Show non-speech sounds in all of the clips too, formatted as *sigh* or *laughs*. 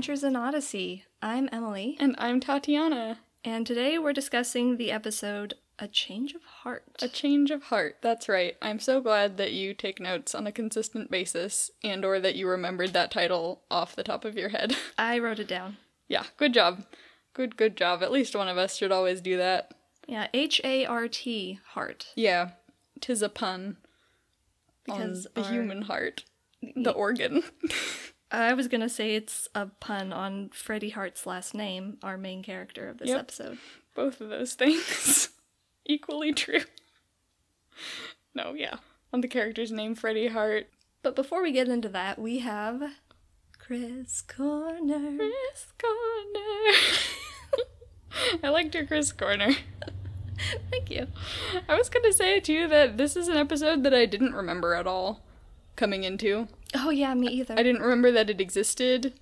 Adventures in Odyssey. I'm Emily, And I'm Tatiana. and today we're discussing the episode A Change of Heart. A change of heart. That's right. I'm so glad that you take notes on a consistent basis and or that you remembered that title off the top of your head. *laughs* I wrote it down. yeah, good job. Good good job. At least one of us should always do that. Yeah, H A R T, heart. Yeah. Tis a pun Because on the our- human heart. The organ. *laughs* I was gonna say it's a pun on Freddie Hart's last name, our main character of this Yep. episode. Both of those *laughs* things. Equally true. No, yeah. On the character's name, Freddie Hart. But before we get into that, we have Chris Corner. Chris Corner. *laughs* I liked your Chris Corner. *laughs* Thank you. I was gonna say too that this is an episode that I didn't remember at all coming into. Oh yeah, me either. I didn't remember that it existed,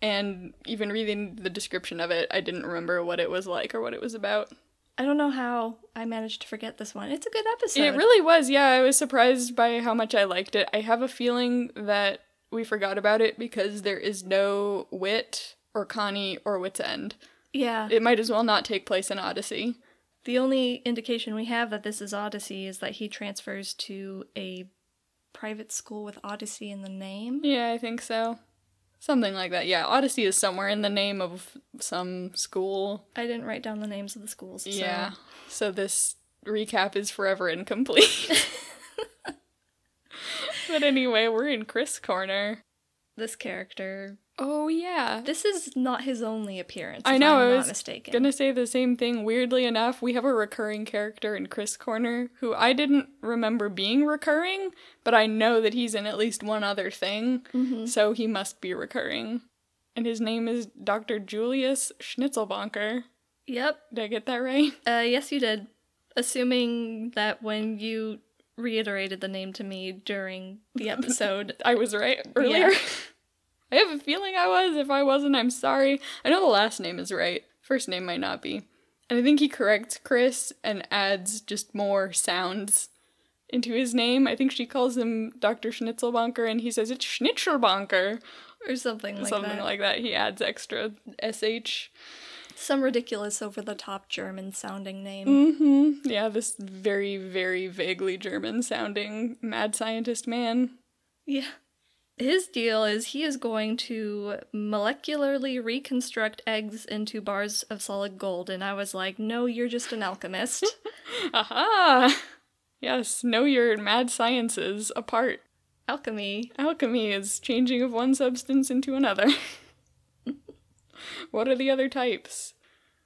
and even reading the description of it, I didn't remember what it was like or what it was about. I don't know how I managed to forget this one. It's a good episode. It really was, yeah. I was surprised by how much I liked it. I have a feeling that we forgot about it because there is no Whit or Connie or Whit's End. Yeah. It might as well not take place in Odyssey. The only indication we have that this is Odyssey is that he transfers to a private school with Odyssey in the name. Yeah, I think so. Something like that. Yeah, Odyssey is somewhere in the name of some school. I didn't write down the names of the schools. So. Yeah. So this recap is forever incomplete. *laughs* *laughs* but anyway, we're in Chris Corner. This character. Oh yeah. This is not his only appearance. I if know, I'm I not was mistaken. Gonna say the same thing. Weirdly enough, we have a recurring character in Chris Corner who I didn't remember being recurring, but I know that he's in at least one other thing, Mhm. so he must be recurring. And his name is Dr. Julius Schnitzelbonker. Yep. Did I get that right? Uh, yes, you did. Assuming that when you reiterated the name to me during the *laughs* episode, I was right earlier. Yeah. *laughs* I have a feeling I was. If I wasn't, I'm sorry. I know the last name is right. First name might not be. And I think he corrects Chris and adds just more sounds into his name. I think she calls him Dr. Schnitzelbonker and he says it's Schnitzelbonker. or something like Something that. Something like that. He adds extra SH. Some ridiculous over the top German sounding name. Mm-hmm. Yeah, this very, very vaguely German sounding mad scientist man. Yeah. His deal is he is going to molecularly reconstruct eggs into bars of solid gold. And I was like, no, you're just an alchemist. *laughs* Aha! Yes, know your mad sciences apart. Alchemy. Alchemy is changing of one substance into another. *laughs* *laughs* what are the other types?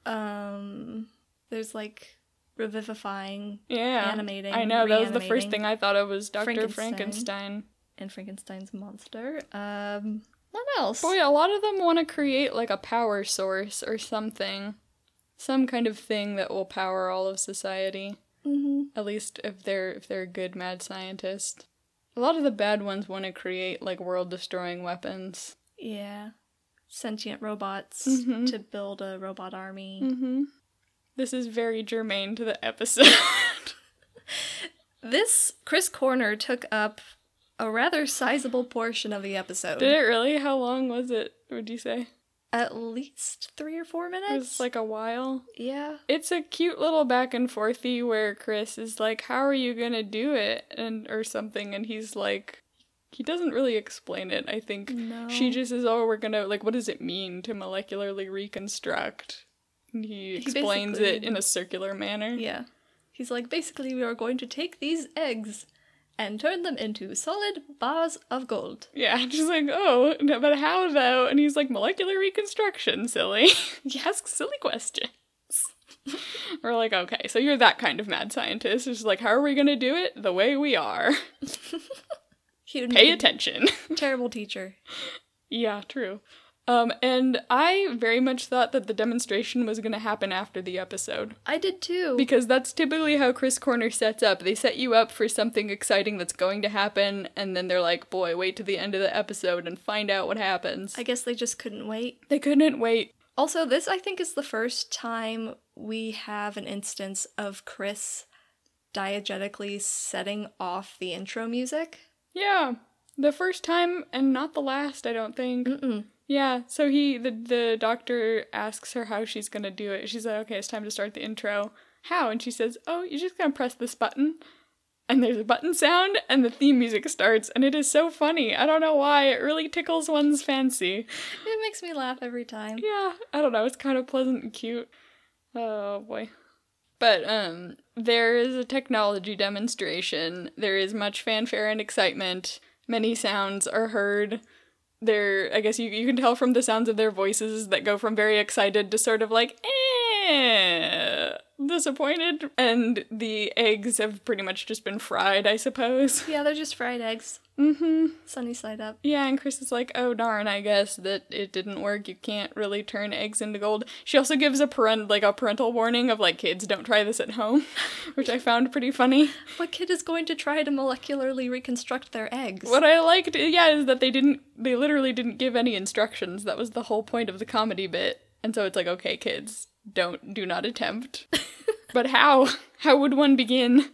Um, there's like revivifying Yeah. Animating, I know, that was the first thing I thought of was Dr. Frankenstein. Frankenstein. and Frankenstein's monster. Um, what else? Boy, a lot of them want to create like a power source or something. Some kind of thing that will power all of society. hmm At least if they're if they're a good mad scientist. A lot of the bad ones want to create like world destroying weapons. Yeah. Sentient robots Mhm. to build a robot army. Mm-hmm. This is very germane to the episode. This Chris Corner took up a rather sizable portion of the episode. Did it really? How long was it, would you say? At least three or four It minutes. was like a while. yeah. It's a cute little back and forthy where Chris is like, How are you gonna do it? and or something, and he's like he doesn't really explain it. I think No. she just says, Oh, we're gonna like what does it mean to molecularly reconstruct? And he He explains it in a circular manner. Yeah. He's like, basically, we are going to take these eggs and turn them into solid bars of gold. Yeah, *laughs* she's like, oh, no, but how though? And he's like, molecular reconstruction, silly. *laughs* you ask silly questions. *laughs* We're like, okay, so you're that kind of mad scientist. It's like, how are we gonna do it? The way we are. He would Pay attention. *laughs* terrible teacher. yeah, true. Um, and I very much thought that the demonstration was gonna happen after the episode. I did too. Because that's typically how Chris Corner sets up. They set you up for something exciting that's going to happen, and then they're like, boy, wait to the end of the episode and find out what happens. I guess they just couldn't wait. they couldn't wait. Also, this I think is the first time we have an instance of Chris diegetically setting off the intro music. Yeah. The first time and not the last, I don't think. Mm-mm. Yeah, so he the the doctor asks her how she's gonna do it. She's like, okay, it's time to start the intro. How? And she says, oh, you're just gonna press this button, and there's a button sound, and the theme music starts, and it is so funny. I don't know why. It really tickles one's fancy. It makes me laugh every time. Yeah, I don't know. It's kind of pleasant and cute. Oh boy. But um there is a technology demonstration. There is much fanfare and excitement. Many sounds are heard. There I guess you you can tell from the sounds of their voices that go from very excited to sort of like eh disappointed and the eggs have pretty much just been fried, I suppose. Yeah, they're just fried eggs. Mm-hmm. Sunny side up. Yeah, and Chris is like, oh darn, I guess that it didn't work. You can't really turn eggs into gold. She also gives a parent like a parental warning of like kids don't try this at home, *laughs* which I found pretty funny. What kid is going to try to molecularly reconstruct their eggs? What I liked, yeah, is that they didn't they literally didn't give any instructions. That was the whole point of the comedy bit. And so it's like, okay, kids, don't do not attempt. *laughs* but how? How would one begin?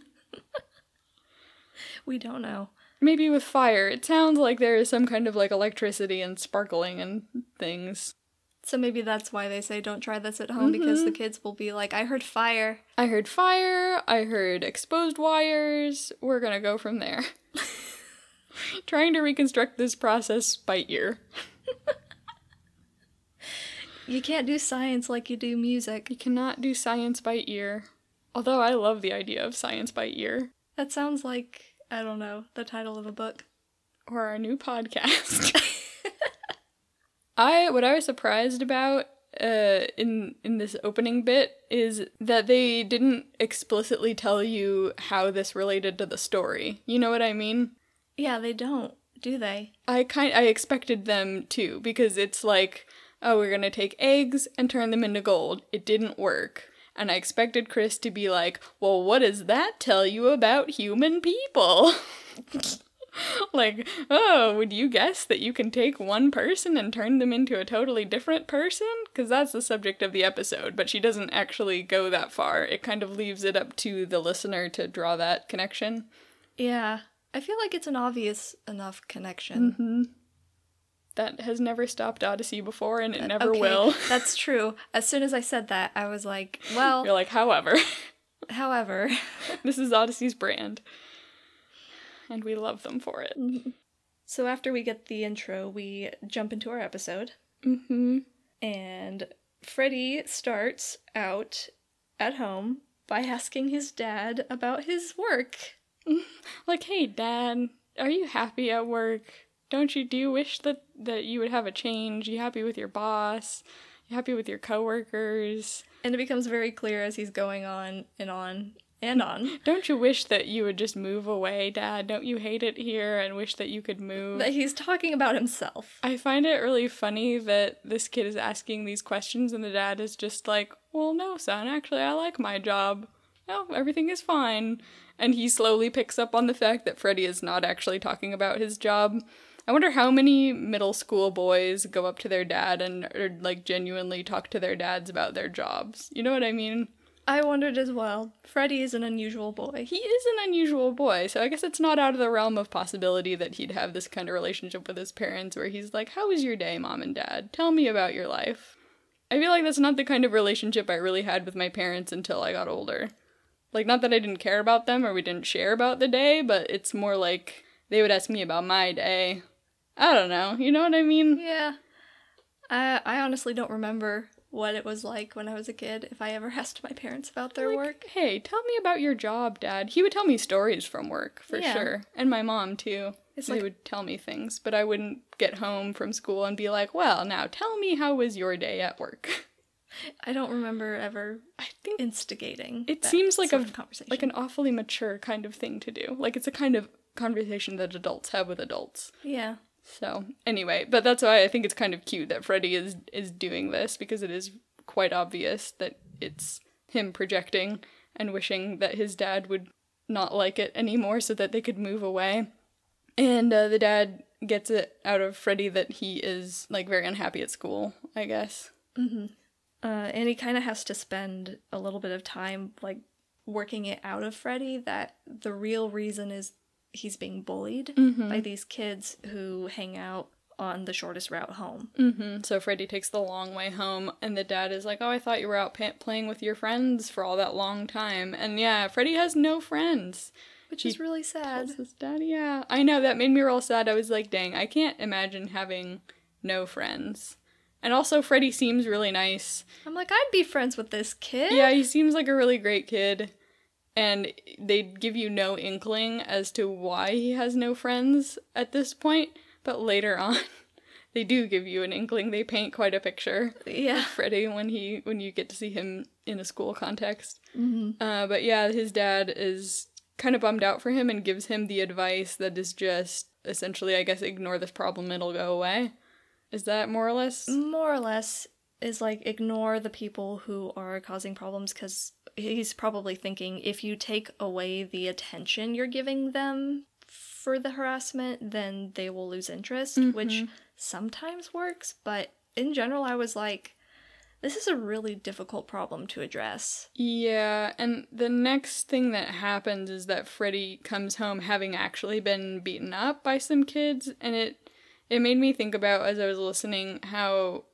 we don't know. Maybe with fire. It sounds like there is some kind of like electricity and sparkling and things. So maybe that's why they say don't try this at home because the mm-hmm. kids will be like, I heard fire. I heard fire, I heard exposed wires. We're gonna go from there. *laughs* Trying to reconstruct this process by ear. *laughs* You can't do science like you do music. You cannot do science by ear. Although I love the idea of science by ear. That sounds like, I don't know, the title of a book. Or our new podcast. *laughs* *laughs* I what I was surprised about uh, in in this opening bit is that they didn't explicitly tell you how this related to the story. You know what I mean? Yeah, they don't, do they? I kind I expected them to because it's like, oh, we're gonna take eggs and turn them into gold. It didn't work. And I expected Chris to be like, well, what does that tell you about human people? *laughs* like, oh, would you guess that you can take one person and turn them into a totally different person? Because that's the subject of the episode, but she doesn't actually go that far. It kind of leaves it up to the listener to draw that connection. Yeah. I feel like it's an obvious enough connection. Mm-hmm. That has never stopped Odyssey before, and it never Okay, will. *laughs* That's true. As soon as I said that, I was like, *laughs* well, You're like, however, *laughs* however. this is Odyssey's brand. And we love them for it. So after we get the intro, we jump into our episode, Mm-hmm. and Freddie starts out at home by asking his dad about his work. Like, hey, Dad, are you happy at work? Don't you do you wish that that you would have a change? You happy with your boss? You happy with your coworkers? And it becomes very clear as he's going on and on and on Don't you wish that you would just move away, Dad? Don't you hate it here and wish that you could move? that he's talking about himself. I find it really funny that this kid is asking these questions and the dad is just like, Well, no, son, actually, I like my job. No, everything is fine. And he slowly picks up on the fact that Freddie is not actually talking about his job. I wonder how many middle school boys go up to their dad and or, like genuinely talk to their dads about their jobs. You know what I mean? I wondered as well. Freddie is an unusual boy. He is an unusual boy, so I guess it's not out of the realm of possibility that he'd have this kind of relationship with his parents where he's like, How was your day, mom and dad? Tell me about your life. I feel like that's not the kind of relationship I really had with my parents until I got older. Like, not that I didn't care about them or we didn't share about the day, but it's more like they would ask me about my day. I don't know, you know what I mean? Yeah. I I honestly don't remember what it was like when I was a kid if I ever *laughs* asked my parents about their Like, work. Hey, tell me about your job, Dad. He would tell me stories from work, for Yeah. sure. And my mom, too. It's they like- would tell me things, but I wouldn't get home from school and be like, well, now tell me how was your day at work? *laughs* I don't remember ever I think instigating. it seems like a conversation. like an awfully mature kind of thing to do. Like it's a kind of conversation that adults have with adults. yeah. So anyway, but that's why I think it's kind of cute that Freddie is is doing this because it is quite obvious that it's him projecting and wishing that his dad would not like it anymore so that they could move away. And uh, the dad gets it out of Freddie that he is like very unhappy at school, I guess. Uh, and he kind of has to spend a little bit of time like working it out of Freddie that the real reason is he's being bullied Mm-hmm. by these kids who hang out on the shortest route home. Mm-hmm. So Freddie takes the long way home, and the dad is like, "Oh, I thought you were out pa- playing with your friends for all that long time." And yeah, Freddie has no friends. Which He is really sad. His dad, yeah, I know that made me real sad. I was like, "Dang, I can't imagine having no friends." And also, Freddie seems really nice. I'm like, I'd be friends with this kid. Yeah, he seems like a really great kid. And they give you no inkling as to why he has no friends at this point, but later on, *laughs* they do give you an inkling. They paint quite a picture Yeah. of Freddie when he when you get to see him in a school context. hmm Uh, but yeah, his dad is kind of bummed out for him and gives him the advice that is just essentially, I guess, ignore this problem, it'll go away. Is that more or less? More or less is like ignore the people who are causing problems because he's probably thinking if you take away the attention you're giving them for the harassment, then they will lose interest, which mm-hmm. sometimes works. But in general, I was like, this is a really difficult problem to address. Yeah, and the next thing that happens is that Freddie comes home having actually been beaten up by some kids, and it it made me think about as I was listening how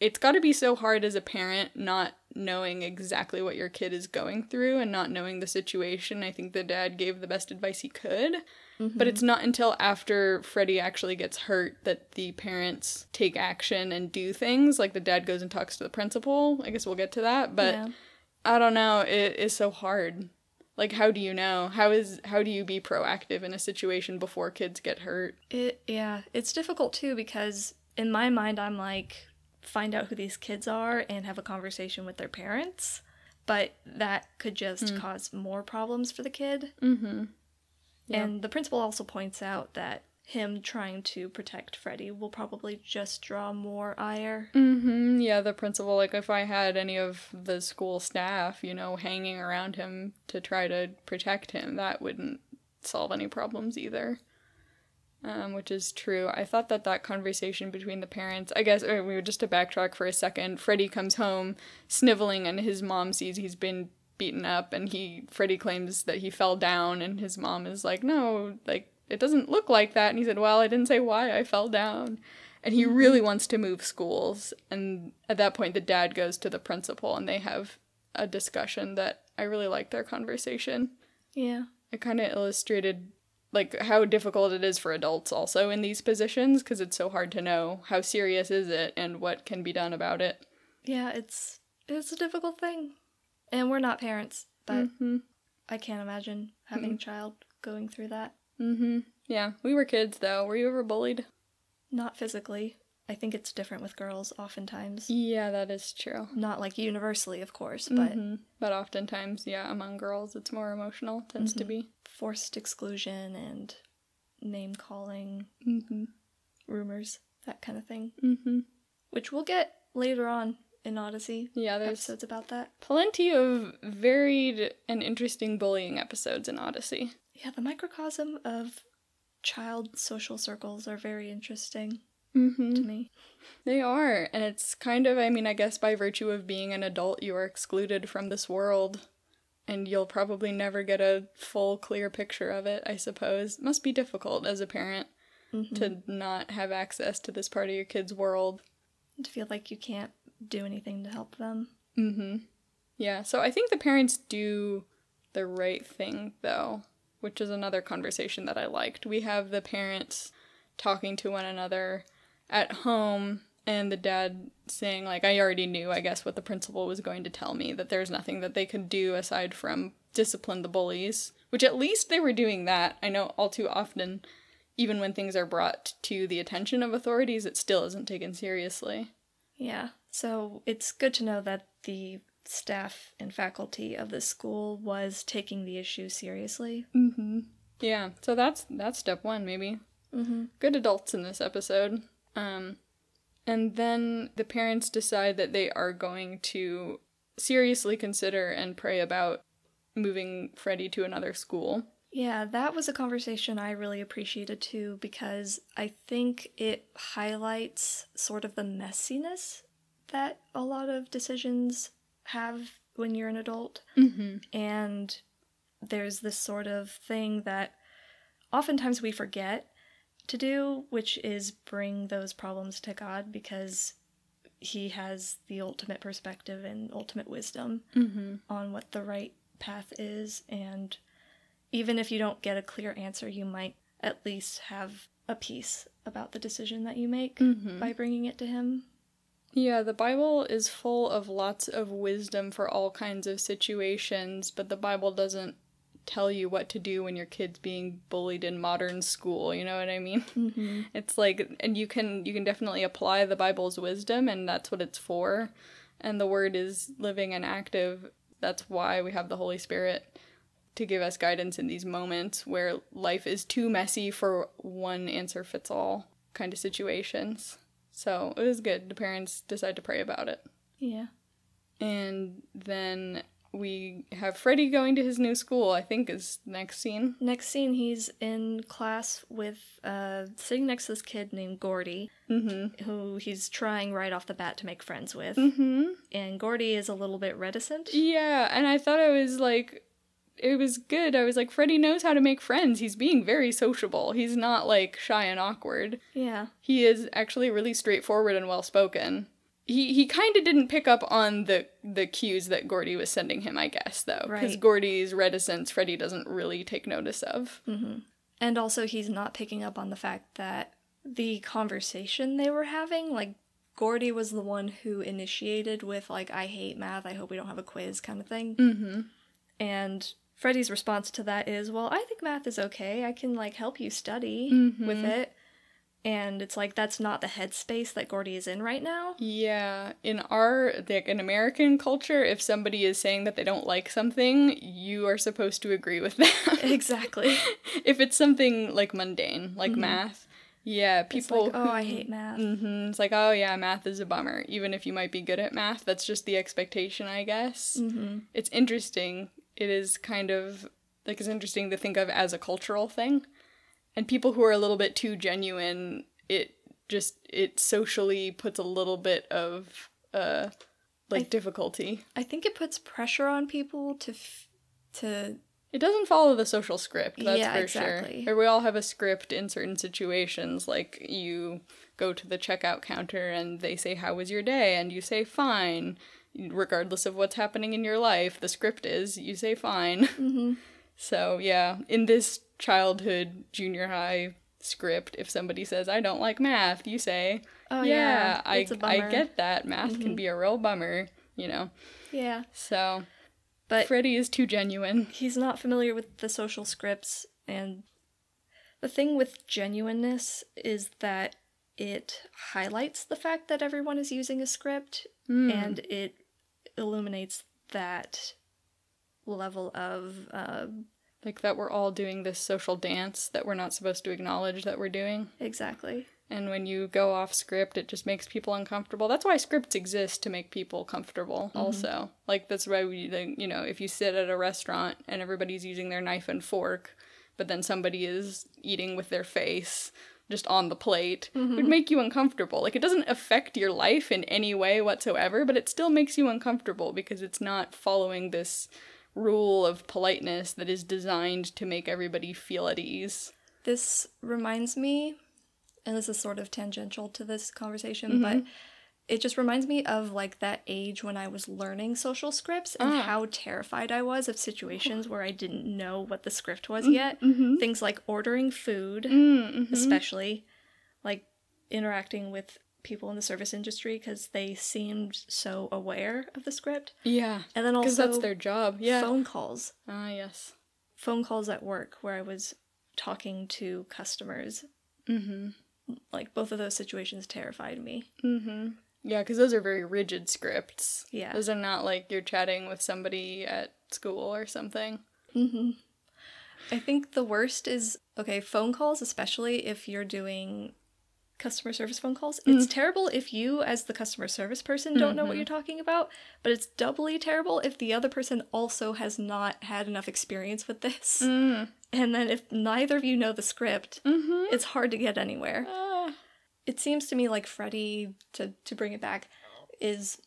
it's got to be so hard as a parent not knowing exactly what your kid is going through and not knowing the situation. I think the dad gave the best advice he could. But it's mm-hmm. not until after Freddie actually gets hurt that the parents take action and do things. Like the dad goes and talks to the principal. I guess we'll get to that. But Yeah. I don't know. It is so hard. Like, how do you know? How is how do you be proactive in a situation before kids get hurt? It yeah, it's difficult too because in my mind I'm like find out who these kids are and have a conversation with their parents, but that could just cause more problems for the kid. Mm-hmm. And the principal also points out that him trying to protect Freddie will probably just draw more ire. Mm-hmm. Yeah, the principal. Like, if I had any of the school staff, you know, hanging around him to try to protect him, that wouldn't solve any problems either. Um, which is true. I thought that that conversation between the parents, I guess, or we were just to backtrack for a second. Freddie comes home sniveling, and his mom sees he's been beaten up, and he Freddie claims that he fell down, and his mom is like, "No, like it doesn't look like that." And he said, "Well, I didn't say why I fell down." And he really wants to move schools, and at that point, the dad goes to the principal, and they have a discussion that I really liked their conversation Yeah. it kind of illustrated like how difficult it is for adults also in these positions because it's so hard to know how serious is it and what can be done about it Yeah, it's it's a difficult thing. And we're not parents, but mm-hmm. I can't imagine having a child going through that. Mm-hmm. yeah we were kids though were you ever bullied Not physically. I think it's different with girls oftentimes. yeah that is true Not like universally, of course, but Mhm. but oftentimes yeah among girls it's more emotional tends to be forced exclusion and name calling, mm-hmm. rumors, that kind of thing. Mm-hmm. Which we'll get later on in Odyssey. yeah there's Episodes about that. plenty of varied and interesting bullying episodes in odyssey Yeah, the microcosm of child social circles are very interesting mm-hmm. to me. They are, and it's kind of, I mean, I guess by virtue of being an adult, you are excluded from this world, and you'll probably never get a full, clear picture of it, I suppose. Must be difficult as a parent Mhm. to not have access to this part of your kid's world. to feel like you can't do anything to help them. Mm hmm. Yeah, so I think the parents do the right thing, though, which is another conversation that I liked. We have the parents talking to one another at home, and the dad saying, like, I already knew, I guess, what the principal was going to tell me, that there's nothing that they could do aside from discipline the bullies, which at least they were doing that. I know all too often, even when things are brought to the attention of authorities, it still isn't taken seriously. Yeah. So it's good to know that the staff and faculty of the school was taking the issue seriously. Mm-hmm. Yeah, so that's that's step one, maybe. Mm-hmm. Good adults in this episode. Um, and then the parents decide that they are going to seriously consider and pray about moving Freddie to another school. Yeah, that was a conversation I really appreciated too because I think it highlights sort of the messiness that a lot of decisions have when you're an adult. Mm-hmm. And there's this sort of thing that oftentimes we forget to do, which is bring those problems to God because he has the ultimate perspective and ultimate wisdom Mm-hmm. on what the right path is. And even if you don't get a clear answer, you might at least have a peace about the decision that you make Mhm. by bringing it to him. Yeah, the Bible is full of lots of wisdom for all kinds of situations, but the Bible doesn't tell you what to do when your kid's being bullied in modern school, you know what I mean? Mm-hmm. *laughs* It's like and you can you can definitely apply the Bible's wisdom and that's what it's for. And the word is living and active. That's why we have the Holy Spirit to give us guidance in these moments where life is too messy for one answer fits all kind of situations. So it was good. The parents decide to pray about it. Yeah. And then we have Freddie going to his new school, I think is next scene. Next scene, he's in class with, uh, sitting next to this kid named Gordy, Mm-hmm. who he's trying right off the bat to make friends with. Mm-hmm. And Gordy is a little bit reticent. Yeah, and I thought it was like it was good. I was like, Freddie knows how to make friends. He's being very sociable. He's not like shy and awkward. Yeah. He is actually really straightforward and well spoken. He he kind of didn't pick up on the the cues that Gordy was sending him, I guess, though, because Right. Gordy's reticence, Freddie doesn't really take notice of. hmm And also, he's not picking up on the fact that the conversation they were having, like, Gordy was the one who initiated with, like, I hate math, I hope we don't have a quiz kind of thing. Mm-hmm. And Freddie's response to that is, well, I think math is okay. I can, like, help you study Mhm. with it. And it's like, that's not the headspace that Gordy is in right now. Yeah, in our like in American culture, if somebody is saying that they don't like something, you are supposed to agree with them. *laughs* exactly. *laughs* if it's something like mundane, like Mhm. math, yeah, It's people. like, oh, I *laughs* hate math. hmm It's like, oh yeah, math is a bummer. Even if you might be good at math, that's just the expectation, I guess. hmm It's interesting. It is kind of like it's interesting to think of as a cultural thing, and people who are a little bit too genuine, it just it socially puts a little bit of uh like I- difficulty. I think it puts pressure on people to, f- to It doesn't follow the social script, that's Yeah, for exactly. sure. Or we all have a script in certain situations, like you go to the checkout counter and they say, How was your day? And you say, Fine. Regardless of what's happening in your life, the script is you say, Fine. hmm So, yeah, in this childhood, junior high script, if somebody says, I don't like math, you say, Oh, Yeah, yeah. I, I get that. Math can Mhm. be a real bummer, you know? Yeah. So, But Freddie is too genuine. he's not familiar with the social scripts and the thing with genuineness is that it highlights the fact that everyone is using a script Mm. and it illuminates that level of uh, Like that we're all doing this social dance that we're not supposed to acknowledge that we're doing. exactly And when you go off script, it just makes people uncomfortable. That's why scripts exist to make people comfortable, also. Like, that's why we, you know, if you sit at a restaurant and everybody's using their knife and fork, but then somebody is eating with their face just on the plate, it would make you uncomfortable. Like, it doesn't affect your life in any way whatsoever, but it still makes you uncomfortable because it's not following this rule of politeness that is designed to make everybody feel at ease. this reminds me and this is sort of tangential to this conversation but it just reminds me of like that age when i was learning social scripts and Ah. how terrified i was of situations where i didn't know what the script was yet Mm-hmm. things like ordering food Mm-hmm. especially like interacting with people in the service industry because they seemed so aware of the script Yeah. and then also that's their job. Yeah. phone calls Ah, yes. phone calls at work where i was talking to customers Mm-hmm. like both of those situations terrified me Mm-hmm. Yeah, because those are very rigid scripts. yeah Those are not like you're chatting with somebody at school or something. hmm i think the worst is okay phone calls especially if you're doing customer service phone calls it's terrible if you as the customer service person don't know what you're talking about but it's doubly terrible if the other person also has not had enough experience with this Mm. and then if neither of you know the script Mm-hmm. it's hard to get anywhere Ah. it seems to me like Freddie, to to bring it back, is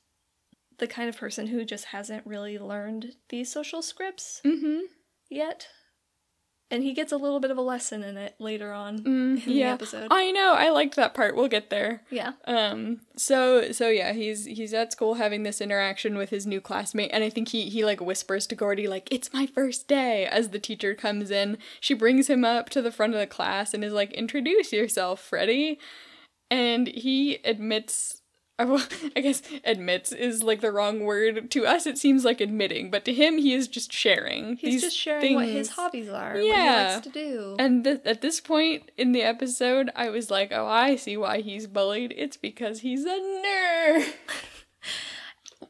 the kind of person who just hasn't really learned these social scripts Mm-hmm. yet. And he gets a little bit of a lesson in it later on Mm, in yeah. the episode. I know. I liked that part. We'll get there. yeah. Um. So so yeah, he's he's at school having this interaction with his new classmate, and I think he he like whispers to Gordy like it's my first day as the teacher comes in. She brings him up to the front of the class and is like, "Introduce yourself, Freddie," and he admits. I will- *laughs* I guess admits is like the wrong word. To us, it seems like admitting, but to him, he is just sharing. He's just sharing what his hobbies are, what he Yeah. likes to do. And th- at this point in the episode, I was like, oh, I see why he's bullied. It's because he's a nerd. *laughs*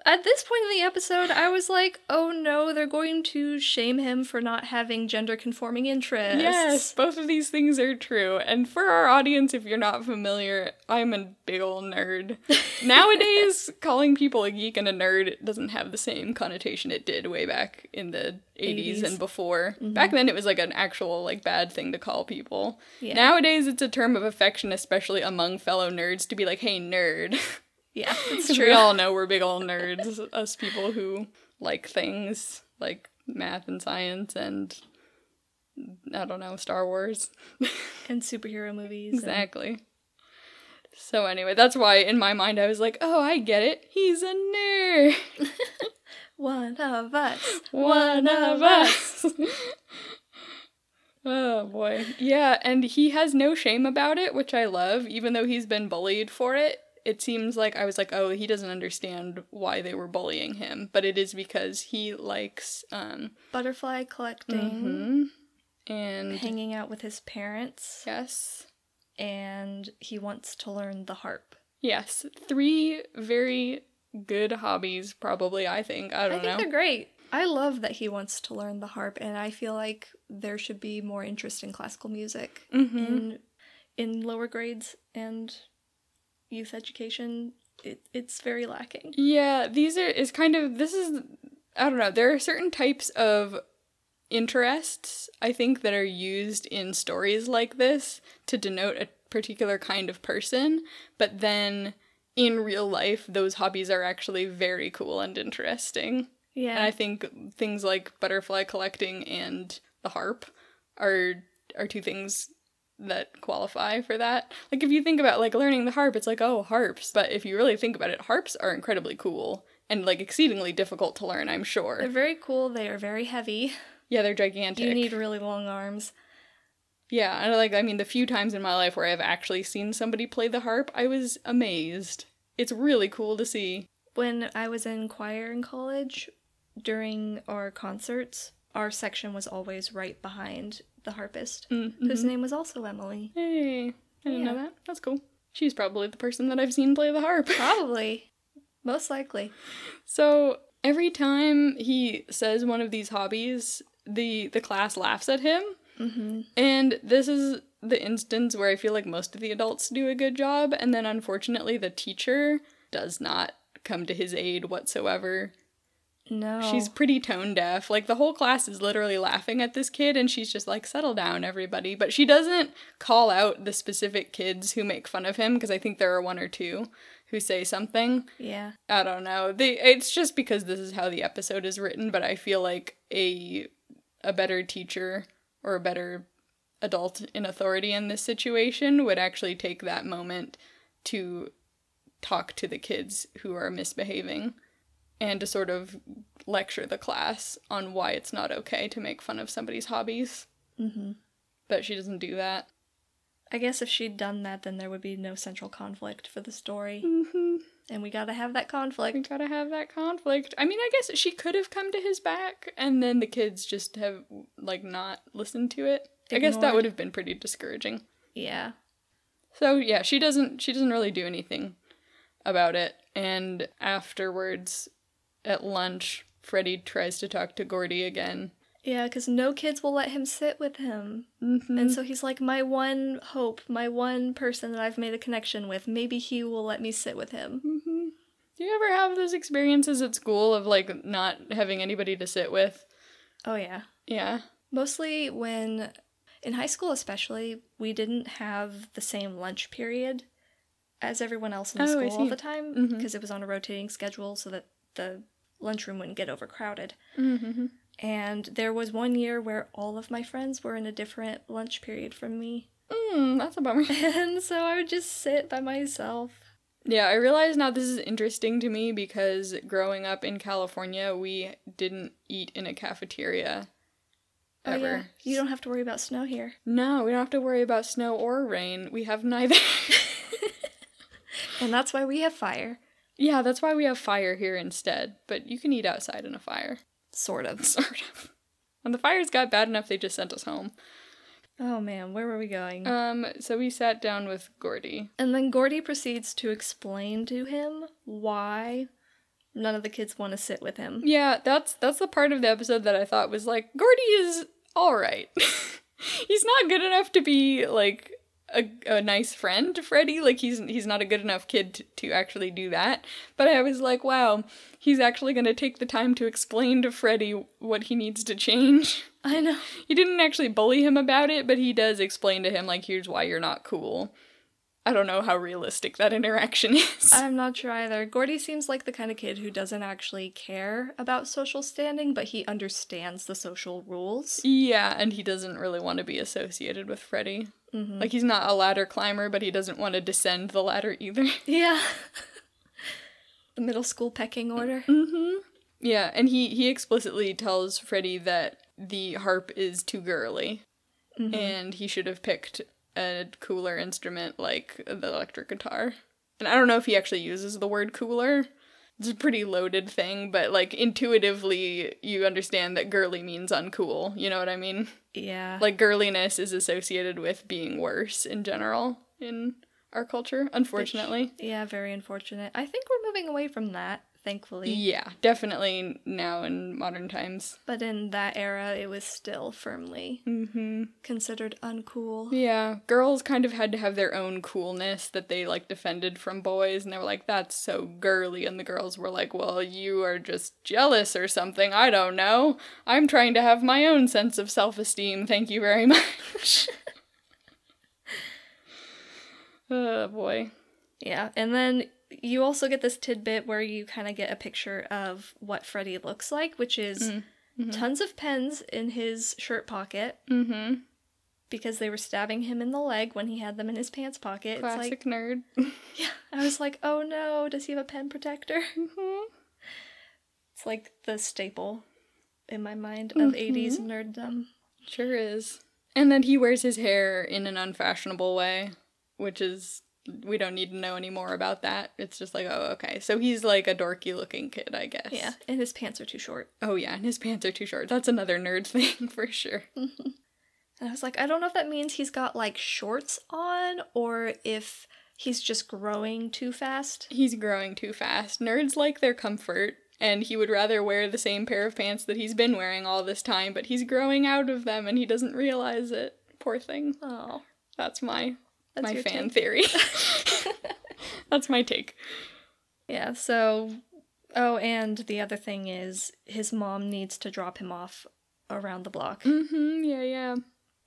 At this point in the episode, I was like, oh no, they're going to shame him for not having gender conforming interests. Yes, both of these things are true. And for our audience, if you're not familiar, I'm a big ol' nerd. *laughs* Nowadays, calling people a geek and a nerd doesn't have the same connotation it did way back in the 80s, 80s. and before. Mm-hmm. Back then, it was like an actual like bad thing to call people. Yeah. Nowadays, it's a term of affection, especially among fellow nerds, to be like, "Hey, nerd." *laughs* Yeah, *laughs* it's true. we all know we're big old nerds, us people who like things like math and science and I don't know, Star Wars. *laughs* and superhero movies. and- exactly. So anyway, that's why in my mind I was like, "Oh, I get it. He's a nerd. *laughs* One of us. One of us." oh boy. Yeah, and he has no shame about it, which I love, even though he's been bullied for it. It seems like I was like, "Oh, he doesn't understand why they were bullying him," but it is because he likes um Butterfly collecting, mhm, and hanging out with his parents, yes. and he wants to learn the harp. Yes, three very good hobbies, probably. I think. I don't know. I think they're great. I love that he wants to learn the harp, and I feel like there should be more interest in classical music Mhm. in in lower grades and youth education. It, it's very lacking. Yeah, these are is kind of this is I don't know. There are certain types of interests I think that are used in stories like this to denote a particular kind of person, but then in real life those hobbies are actually very cool and interesting. Yeah, And I think things like butterfly collecting and the harp are are two things that qualify for that. Like if you think about like learning the harp, it's like, oh, harps. But if you really think about it, harps are incredibly cool and like exceedingly difficult to learn, I'm sure. they're very cool. They are very heavy. Yeah, they're gigantic. You need really long arms. Yeah, and like I mean the few times in my life where I've actually seen somebody play the harp, I was amazed. It's really cool to see. When I was in choir in college, during our concerts, our section was always right behind the harpist, Mm-hmm. whose name was also Emily. Hey, I didn't know that. That's cool. She's probably the person that I've seen play the harp. *laughs* Probably. Most likely. So every time he says one of these hobbies, the the class laughs at him, Mm-hmm. and this is the instance where I feel like most of the adults do a good job, and then unfortunately the teacher does not come to his aid whatsoever. No. She's pretty tone deaf. Like the whole class is literally laughing at this kid and she's just like settle down everybody, but she doesn't call out the specific kids who make fun of him because I think there are one or two who say something. Yeah. I don't know. They it's just because this is how the episode is written, but I feel like a a better teacher or a better adult in authority in this situation would actually take that moment to talk to the kids who are misbehaving and to sort of lecture the class on why it's not okay to make fun of somebody's hobbies. Mm-hmm. But she doesn't do that. I guess if she'd done that, then there would be no central conflict for the story. Mm-hmm. And we gotta have that conflict. We gotta have that conflict. I mean, I guess she could have come to his back, and then the kids just have like not listened to it. I guess that would have been pretty discouraging. Yeah. So yeah, she doesn't she doesn't really do anything about it. And afterwards, at lunch, Freddie tries to talk to Gordy again. Yeah, because no kids will let him sit with him. Mm-hmm. And so he's like, my one hope, my one person that I've made a connection with. Maybe he will let me sit with him. hmm Do you ever have those experiences at school of like not having anybody to sit with? Oh, yeah. Yeah. Mostly when, in high school especially, we didn't have the same lunch period as everyone else in the Oh, school all the time because it was on a rotating schedule so that the lunchroom wouldn't get overcrowded. Mm-hmm. And there was one year where all of my friends were in a different lunch period from me. Mm, that's a bummer. *laughs* And so I would just sit by myself. Yeah, I realize now this is interesting to me because growing up in California, we didn't eat in a cafeteria Oh, ever. yeah. You don't have to worry about snow here. No, we don't have to worry about snow or rain. We have neither. *laughs* And that's why we have fire. Yeah, that's why we have fire here instead. But you can eat outside in a fire. Sort of. *laughs* Sort of. When the fires got bad enough, they just sent us home. Oh man, where were we going? Um, so we sat down with Gordy. and then Gordy proceeds to explain to him why none of the kids want to sit with him. Yeah, that's that's the part of the episode that I thought was like Gordy is all right. *laughs* he's not good enough to be like a, a nice friend to Freddy. Like he's he's not a good enough kid to, to actually do that. But I was like, wow, he's actually going to take the time to explain to Freddy what he needs to change. *laughs* I know. He didn't actually bully him about it, but he does explain to him like here's why you're not cool. I don't know how realistic that interaction *laughs* is. I'm not sure either. Gordy seems like the kind of kid who doesn't actually care about social standing, but he understands the social rules. Yeah, and he doesn't really want to be associated with Freddy. Like he's not a ladder climber, but he doesn't want to descend the ladder either. *laughs* Yeah. *laughs* the middle school pecking order. mm-hmm. Yeah, and he he explicitly tells Freddy that the harp is too girly, and he should have picked a cooler instrument like the electric guitar. And I don't know if he actually uses the word cooler. It's a pretty loaded thing, but like intuitively, you understand that girly means uncool. You know what I mean? Yeah. like girliness is associated with being worse in general in our culture unfortunately yeah, very unfortunate. I think we're moving away from that, thankfully. yeah definitely now in modern times. But in that era, it was still firmly mm-hmm. considered uncool. yeah girls kind of had to have their own coolness that they like defended from boys and they were like that's so girly and the girls were like well you are just jealous or something i don't know. I'm trying to have my own sense of self-esteem thank you very *laughs* much. *laughs* Oh boy. Yeah, and then you also get this tidbit where you kind of get a picture of what Freddy looks like, which is mm, mm-hmm. tons of pens in his shirt pocket mm-hmm because they were stabbing him in the leg when he had them in his pants pocket. It's Classic like, nerd. *laughs* yeah, I was like, oh no, does he have a pen protector? *laughs* Mm-hmm. It's like the staple in my mind of mm-hmm. 80s nerddom. Sure is. And then he wears his hair in an unfashionable way, which is we don't need to know any more about that. It's just like, oh, okay. So he's like a dorky looking kid, I guess. Yeah, and his pants are too short. Oh yeah, and his pants are too short. That's another nerd *laughs* thing for sure. *laughs* And I was like, I don't know if that means he's got like shorts on or if he's just growing too fast. He's growing too fast. Nerds like their comfort, and he would rather wear the same pair of pants that he's been wearing all this time, but he's growing out of them and he doesn't realize it. Poor thing. Oh, That's my That's my fan take. theory. *laughs* *laughs* That's my take. yeah. So, oh, and the other thing is his mom needs to drop him off around the block Mm-hmm. Yeah, yeah.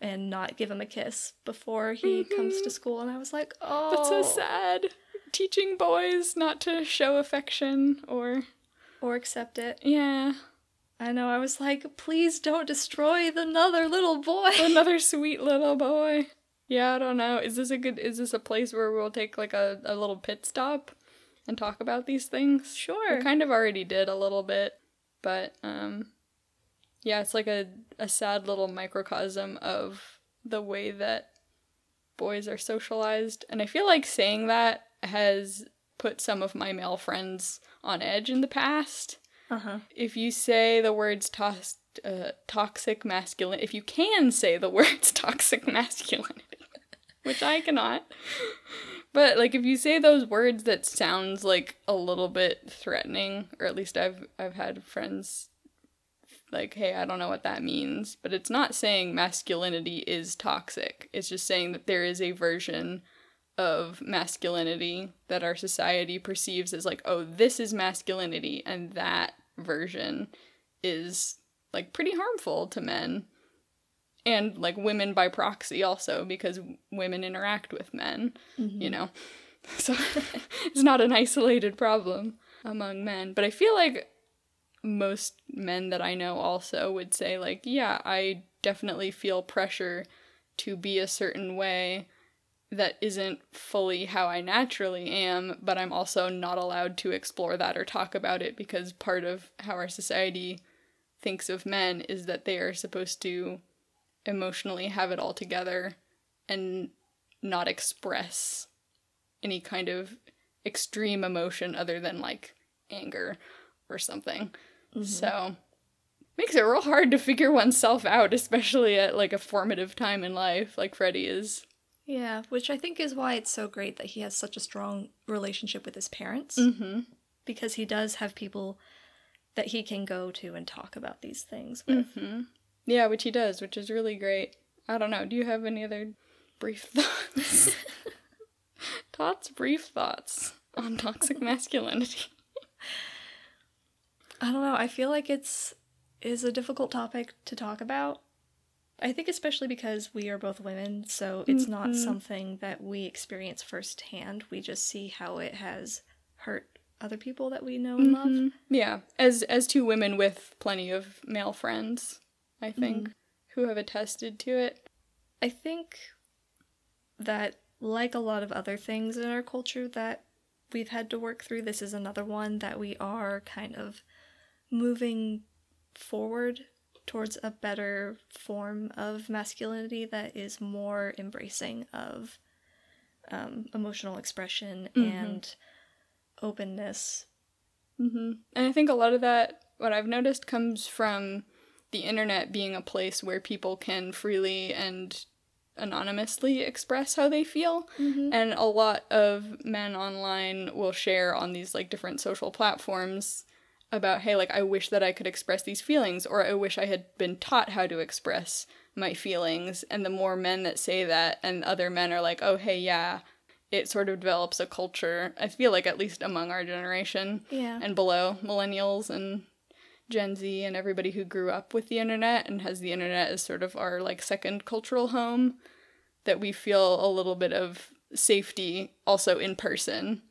and not give him a kiss before he comes to school. And I was like, oh, That's so sad. Teaching boys not to show affection or Or accept it. yeah, I know. I was like, please don't destroy the another little boy. another *laughs* sweet little boy. Yeah, I don't know. Is this a good is this a place where we'll take like a, a little pit stop and talk about these things? Sure. We kind of already did a little bit, but um yeah, it's like a a sad little microcosm of the way that boys are socialized, and I feel like saying that has put some of my male friends on edge in the past. Uh huh. if you say the words tos- uh, toxic masculine, if you can say the *laughs* words toxic masculinity, which I cannot, but like if you say those words that sounds like a little bit threatening, or at least I've I've had friends like, hey, I don't know what that means, but it's not saying masculinity is toxic. It's just saying that there is a version of masculinity that our society perceives as like, oh, this is masculinity, and that version is like pretty harmful to men and like women by proxy also because women interact with men, mm-hmm. you know. *laughs* So *laughs* it's not an isolated problem among men, but I feel like most men that I know also would say, like, yeah, I definitely feel pressure to be a certain way that isn't fully how I naturally am, but I'm also not allowed to explore that or talk about it because part of how our society thinks of men is that they are supposed to emotionally have it all together and not express any kind of extreme emotion other than like anger or something. Mm-hmm. So makes it real hard to figure oneself out, especially at like a formative time in life like Freddie is. Yeah, which I think is why it's so great that he has such a strong relationship with his parents. Mm-hmm. Because he does have people that he can go to and talk about these things with. Mm-hmm. Yeah, which he does, which is really great. I don't know. Do you have any other brief thoughts? *laughs* Todd's brief thoughts on toxic masculinity. I don't know. I feel like it's is a difficult topic to talk about. I think especially because we are both women, so it's mm-hmm. not something that we experience firsthand. We just see how it has hurt other people that we know and mm-hmm. love. Yeah, as as two women with plenty of male friends, I think, mm-hmm. who have attested to it. I think that like a lot of other things in our culture that we've had to work through, this is another one that we are kind of moving forward towards a better form of masculinity that is more embracing of um, emotional expression mm-hmm. and openness. Mm-hmm. And I think a lot of that, what I've noticed, comes from the internet being a place where people can freely and anonymously express how they feel. Mm-hmm. And a lot of men online will share on these like different social platforms about, hey, like, I wish that I could express these feelings, or I wish I had been taught how to express my feelings. And the more men that say that, and other men are like, oh, hey, yeah, it sort of develops a culture, I feel like, at least among our generation yeah. and below, millennials and Gen Z and everybody who grew up with the internet and has the internet as sort of our like second cultural home, that we feel a little bit of safety also in person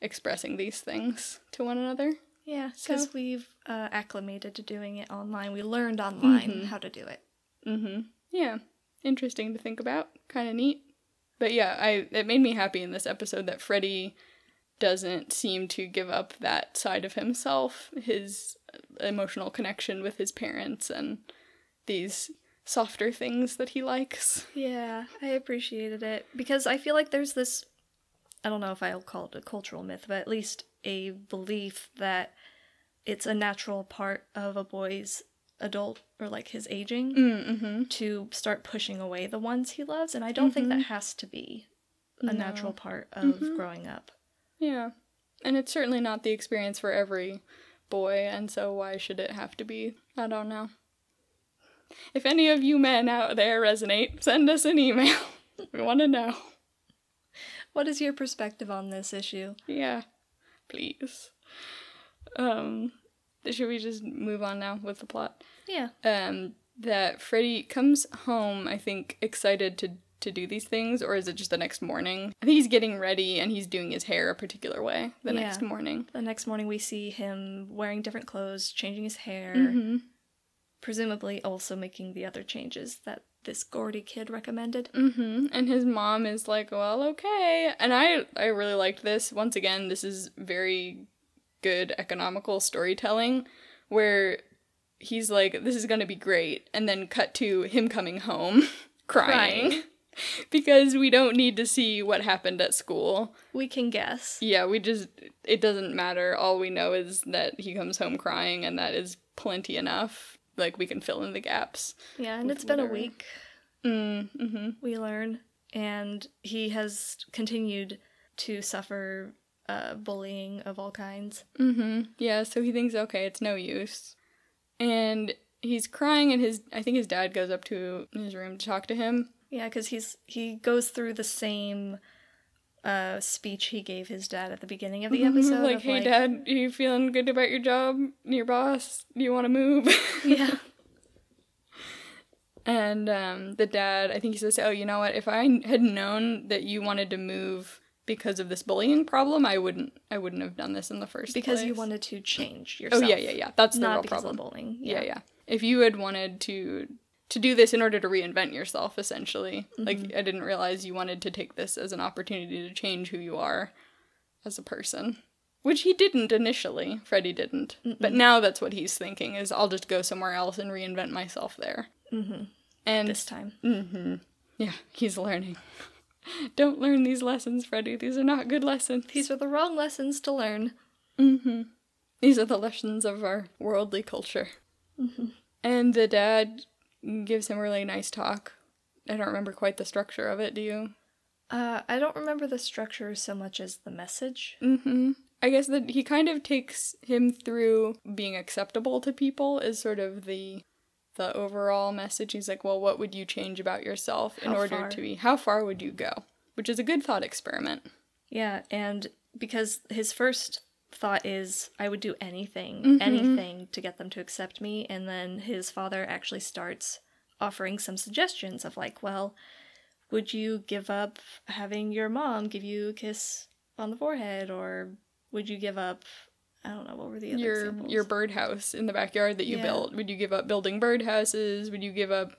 expressing these things to one another. Yeah, because so. we've uh, acclimated to doing it online. We learned online mm-hmm. how to do it. Mm-hmm. Yeah, interesting to think about. Kind of neat. But yeah, I it made me happy in this episode that Freddie doesn't seem to give up that side of himself, his emotional connection with his parents and these softer things that he likes. Yeah, I appreciated it because I feel like there's this I don't know if I'll call it a cultural myth, but at least a belief that it's a natural part of a boy's adult or like his aging mm, mm-hmm. to start pushing away the ones he loves and i don't mm-hmm. think that mm-hmm. has to be a no. natural part of mm-hmm. growing up yeah and it's certainly not the experience for every boy and so why should it have to be i don't know if any of you men out there resonate send us an email *laughs* we want to know what is your perspective on this issue yeah please. Um, should we just move on now with the plot? Yeah. Um, that Freddie comes home, I think, excited to to do these things, or is it just the next morning? I think he's getting ready and he's doing his hair a particular way the yeah. next morning. The next morning, we see him wearing different clothes, changing his hair, mm-hmm. presumably also making the other changes that this Gordy kid recommended. Mm-hmm. And his mom is like, "Well, okay." And I I really liked this. Once again, this is very good economical storytelling where he's like, "This is going to be great." And then cut to him coming home *laughs* crying. crying. *laughs* because we don't need to see what happened at school. We can guess. Yeah, we just it doesn't matter. All we know is that he comes home crying and that is plenty enough like we can fill in the gaps. Yeah, and it's been a week. Mm, mm-hmm. We learn, and he has continued to suffer uh, bullying of all kinds. Mm-hmm. Yeah, so he thinks okay, it's no use, and he's crying, and his I think his dad goes up to his room to talk to him. Yeah, because he's he goes through the same uh, speech he gave his dad at the beginning of the mm-hmm. episode. like, hey, like, dad, you feeling good about your job, your boss? Do you want to move? *laughs* yeah. and um, the dad, I think he says, oh, you know what? If I had known that you wanted to move because of this bullying problem, I wouldn't I wouldn't have done this in the first because place. Because you wanted to change yourself. Oh yeah, yeah, yeah. That's the not real because problem. of bullying. yeah, yeah. If you had wanted to to do this in order to reinvent yourself essentially. Mm-hmm. Like I didn't realize you wanted to take this as an opportunity to change who you are as a person. Which he didn't initially. Freddie didn't. But now that's what he's thinking is I'll just go somewhere else and reinvent myself there. Mhm. And This time. hmm Yeah, he's learning. *laughs* Don't learn these lessons, Freddie. These are not good lessons. These are the wrong lessons to learn. hmm These are the lessons of our worldly culture. And the dad gives him a really nice talk. I don't remember quite the structure of it, do you? Uh, I don't remember the structure so much as the message. Mm-hmm. I guess that he kind of takes him through being acceptable to people is sort of the the overall message. He's like, well, what would you change about yourself in How order far? to be? How far would you go? Which is a good thought experiment. Yeah, and because his first thought is, I would do anything, Mhm. anything to get them to accept me, and then his father actually starts offering some suggestions of, like, well, would you give up having your mom give you a kiss on the forehead, or would you give up, I don't know, what were the other your examples? your birdhouse in the backyard that you Yeah. built. Would you give up building birdhouses? Would you give up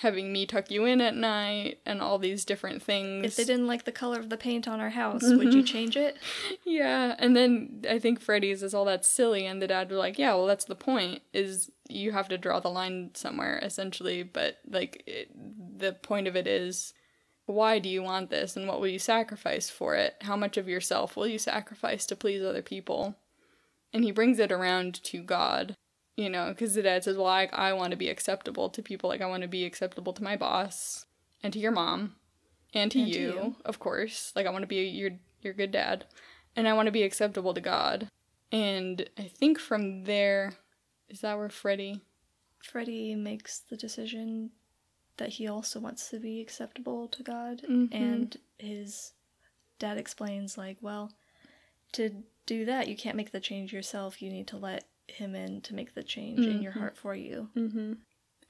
having me tuck you in at night and all these different things? If they didn't like the color of the paint on our house, would you mm-hmm. change it? *laughs* Yeah, and then I think Freddy's is all that silly, and the dad was like, "Yeah, well, that's the point. Is you have to draw the line somewhere, essentially. But like, it, the point of it is, why do you want this, and what will you sacrifice for it? How much of yourself will you sacrifice to please other people?" And he brings it around to God, you know, because the dad says, "Well, I, I want to be acceptable to people. Like, I want to be acceptable to my boss and to your mom." And to, And to you, you. of course. Like I want to be your your good dad and I want to be acceptable to God. And I think from there, is that where Freddy? Freddie makes the decision that he also wants to be acceptable to God, Mhm. and his dad explains, like, well, to do that, you can't make the change yourself. You need to let him in to make the change in your Mhm. heart for you. Mm-hmm.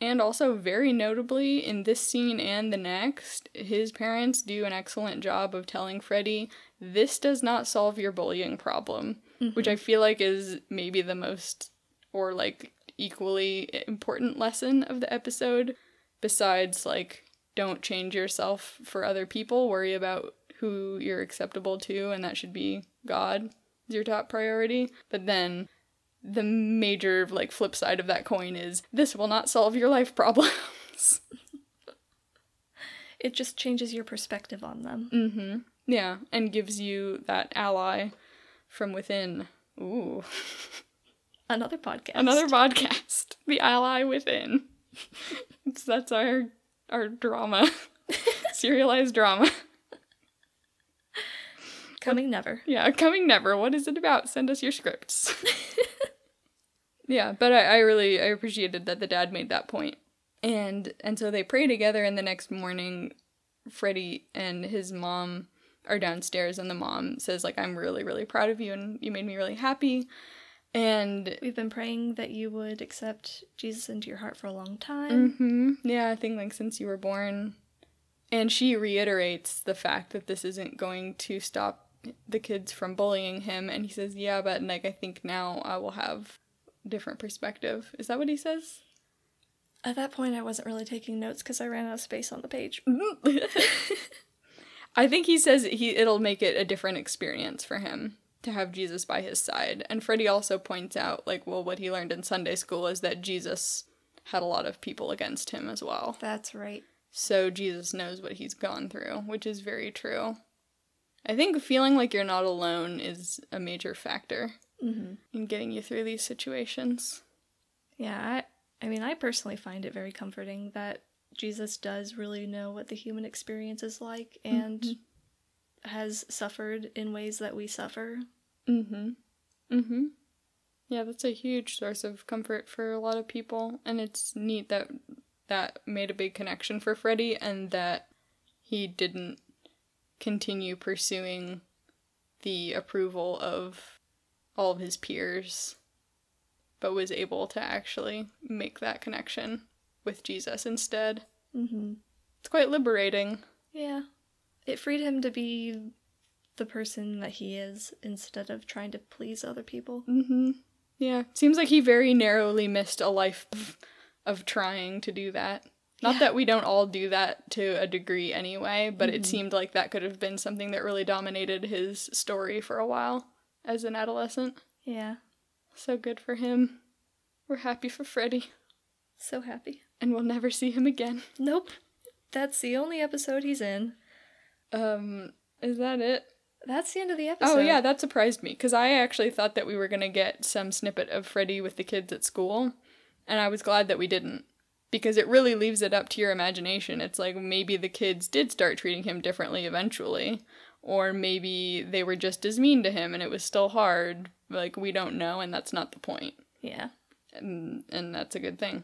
And also, very notably, in this scene and the next, his parents do an excellent job of telling Freddie, this does not solve your bullying problem, which I feel like is maybe the most, or like equally important lesson of the episode, besides, like, don't change yourself for other people, worry about who you're acceptable to, and that should be God is your top priority. But then the major like flip side of that coin is this will not solve your life problems. *laughs* It just changes your perspective on them. mm-hmm. Yeah, and gives you that ally from within. Ooh, *laughs* Another podcast. another podcast, the ally within. *laughs* that's our our drama, serialized drama. Coming never. Yeah, *laughs* coming never. What is it about? Send us your scripts. *laughs* yeah, but I, I really I appreciated that the dad made that point. And and so they pray together and the next morning Freddie and his mom are downstairs and the mom says like I'm really really proud of you and you made me really happy. And We've been praying that you would accept Jesus into your heart for a long time. hmm Yeah, I think like since you were born. And she reiterates the fact that this isn't going to stop the kids from bullying him. And he says, Yeah, but like I think now I will have a different perspective. Is that what he says? At that point, I wasn't really taking notes because I ran out of space on the page. *laughs* *laughs* I think he says he it'll make it a different experience for him to have Jesus by his side. And Freddie also points out, like, well, what he learned in Sunday school is that Jesus had a lot of people against him as well. That's right. So Jesus knows what he's gone through, which is very true. I think feeling like you're not alone is a major factor hmm in getting you through these situations. Yeah, I, I mean, I personally find it very comforting that Jesus does really know what the human experience is like and has suffered in ways that we suffer. Mhm. Mhm. Yeah, that's a huge source of comfort for a lot of people, and it's neat that that made a big connection for Freddie and that he didn't continue pursuing the approval of all of his peers but was able to actually make that connection with Jesus instead. hmm It's quite liberating. Yeah. It freed him to be the person that he is instead of trying to please other people. Mm-hmm. Yeah. Seems like he very narrowly missed a life of trying to do that. Not Yeah. that we don't all do that to a degree anyway, but it seemed like that could have been something that really dominated his story for a while as an adolescent. Yeah. So good for him. We're happy for Freddy, So happy. and we'll never see him again. Nope. That's the only episode he's in. Um, is that it? That's the end of the episode. Oh yeah, that surprised me because I actually thought that we were gonna get some snippet of Freddy with the kids at school, and I was glad that we didn't because it really leaves it up to your imagination. It's like maybe the kids did start treating him differently eventually, or maybe they were just as mean to him and it was still hard. Like we don't know, and that's not the point, Yeah. and and that's a good thing.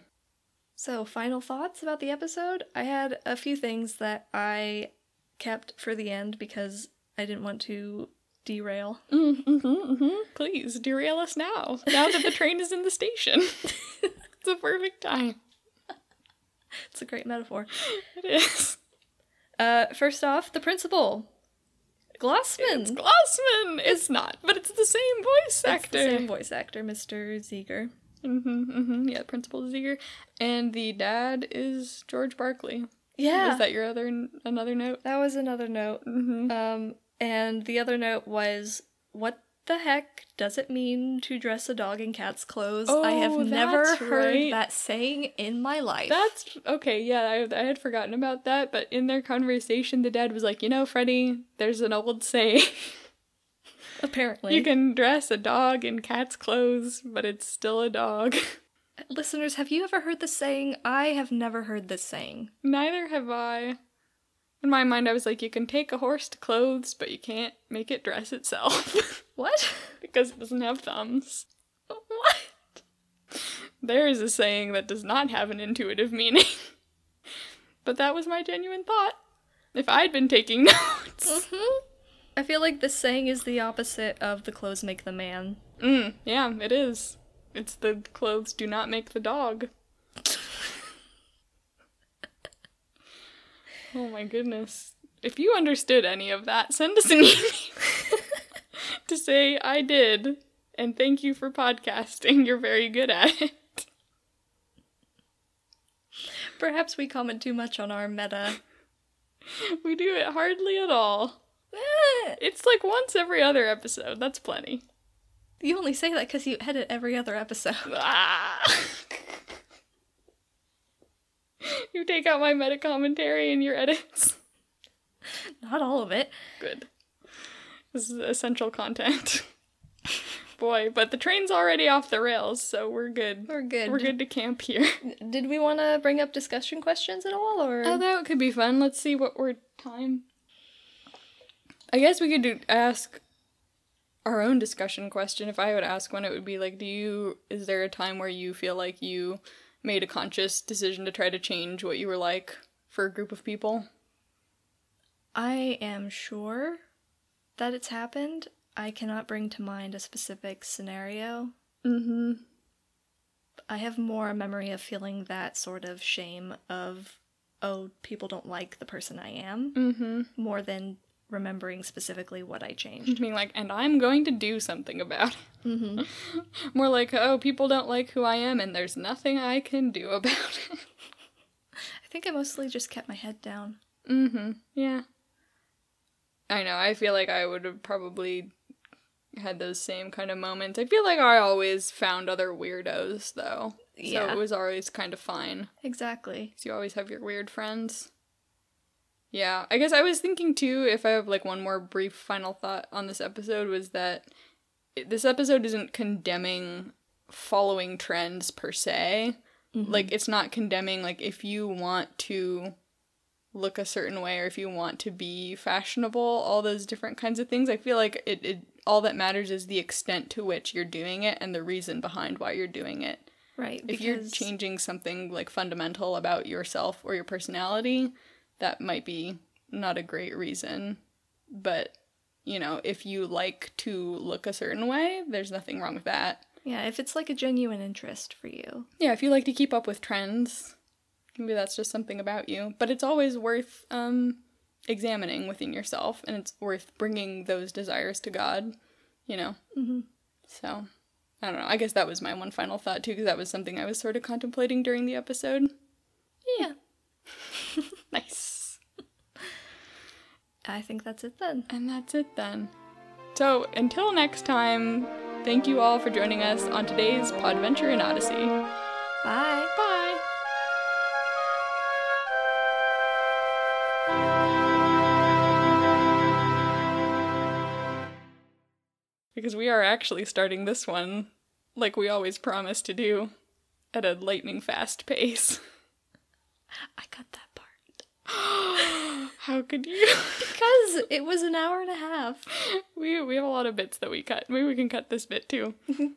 So, final thoughts about the episode? I had a few things that I kept for the end because I didn't want to derail. Mm-hmm, mm-hmm. Please derail us now. Now that the train is in the station, *laughs* it's a perfect time. *laughs* It's a great metaphor. *laughs* It is. Uh, first off, the principal. Glossman. It's Glossman. It's not, but it's the same voice It's the actor. same voice actor, Mr. Ziegler. Mm-hmm, mm-hmm. Yeah, Principal Ziegler, and the dad is George Barclay. Yeah. Is that your other another note? that was another note. Mm-hmm. Um, and the other note was, what the heck does it mean to dress a dog in cat's clothes? I have Oh, never heard right. that saying in my life. That's okay. Yeah, I, I had forgotten about that, but in their conversation, the dad was like, "You know, Freddie, there's an old saying: *laughs* apparently. you can dress a dog in cat's clothes, but it's still a dog." *laughs* Listeners, have you ever heard this saying? I have never heard this saying. Neither have I. In my mind, I was like, "You can take a horse to clothes, but you can't make it dress itself." *laughs* What? because it doesn't have thumbs. what? There is a saying that does not have an intuitive meaning. *laughs* but that was my genuine thought. If I'd been taking *laughs* notes. hmm I feel like this saying is the opposite of the clothes make the man. Mm, yeah, it is. It's the clothes do not make the dog. Oh my goodness. If you understood any of that, send us an email *laughs* to say I did and thank you for podcasting. You're very good at it. Perhaps we comment too much on our meta. *laughs* We do it hardly at all. *laughs* It's like once every other episode. That's plenty. You only say that because you edit every other episode. Ah. *laughs* you take out my meta commentary in your edits. Not all of it. Good. This is essential content. *laughs* Boy, but the train's already off the rails, so we're good. We're good. We're good to camp here. *laughs* Did we want to bring up discussion questions at all, or Oh, that could be fun. Let's see what we're time. I guess we could do, ask our own discussion question. If I would ask one, it would be like, do you, is there a time where you feel like you made a conscious decision to try to change what you were like for a group of people? I am sure that it's happened. I cannot bring to mind a specific scenario. Mm-hmm. I have more a memory of feeling that sort of shame of, oh, people don't like the person I am, Mm-hmm. more than remembering specifically what I changed. *laughs* Being like, and I'm going to do something about it. hmm *laughs* More like, oh, people don't like who I am, and there's nothing I can do about it. *laughs* I think I mostly just kept my head down. Mm-hmm. Yeah. I know. I feel like I would have probably had those same kind of moments. I feel like I always found other weirdos though. Yeah. So it was always kind of fine. Exactly. 'Cause you always have your weird friends. Yeah. I guess I was thinking too, if I have like one more brief final thought on this episode, was that this episode isn't condemning following trends per se mm-hmm. like it's not condemning like if you want to look a certain way or if you want to be fashionable all those different kinds of things i feel like it, it all that matters is the extent to which you're doing it and the reason behind why you're doing it Right. if you're changing something like fundamental about yourself or your personality that might be not a great reason but you know if you like to look a certain way there's nothing wrong with that Yeah, if it's like a genuine interest for you. yeah, if you like to keep up with trends, maybe that's just something about you. But it's always worth um, examining within yourself and it's worth bringing those desires to God, you know? Mm-hmm. So, I don't know. I guess that was my one final thought too, because that was something I was sort of contemplating during the episode. Yeah. Nice. I think that's it then. And that's it then. So, until next time, thank you all for joining us on today's Podventure in Odyssey. Bye. Bye. Because we are actually starting this one like we always promise to do at a lightning fast pace. *laughs* I cut that. *gasps* How could you? Because it was an hour and a half. we we have a lot of bits that we cut. Maybe we can cut this bit too. *laughs*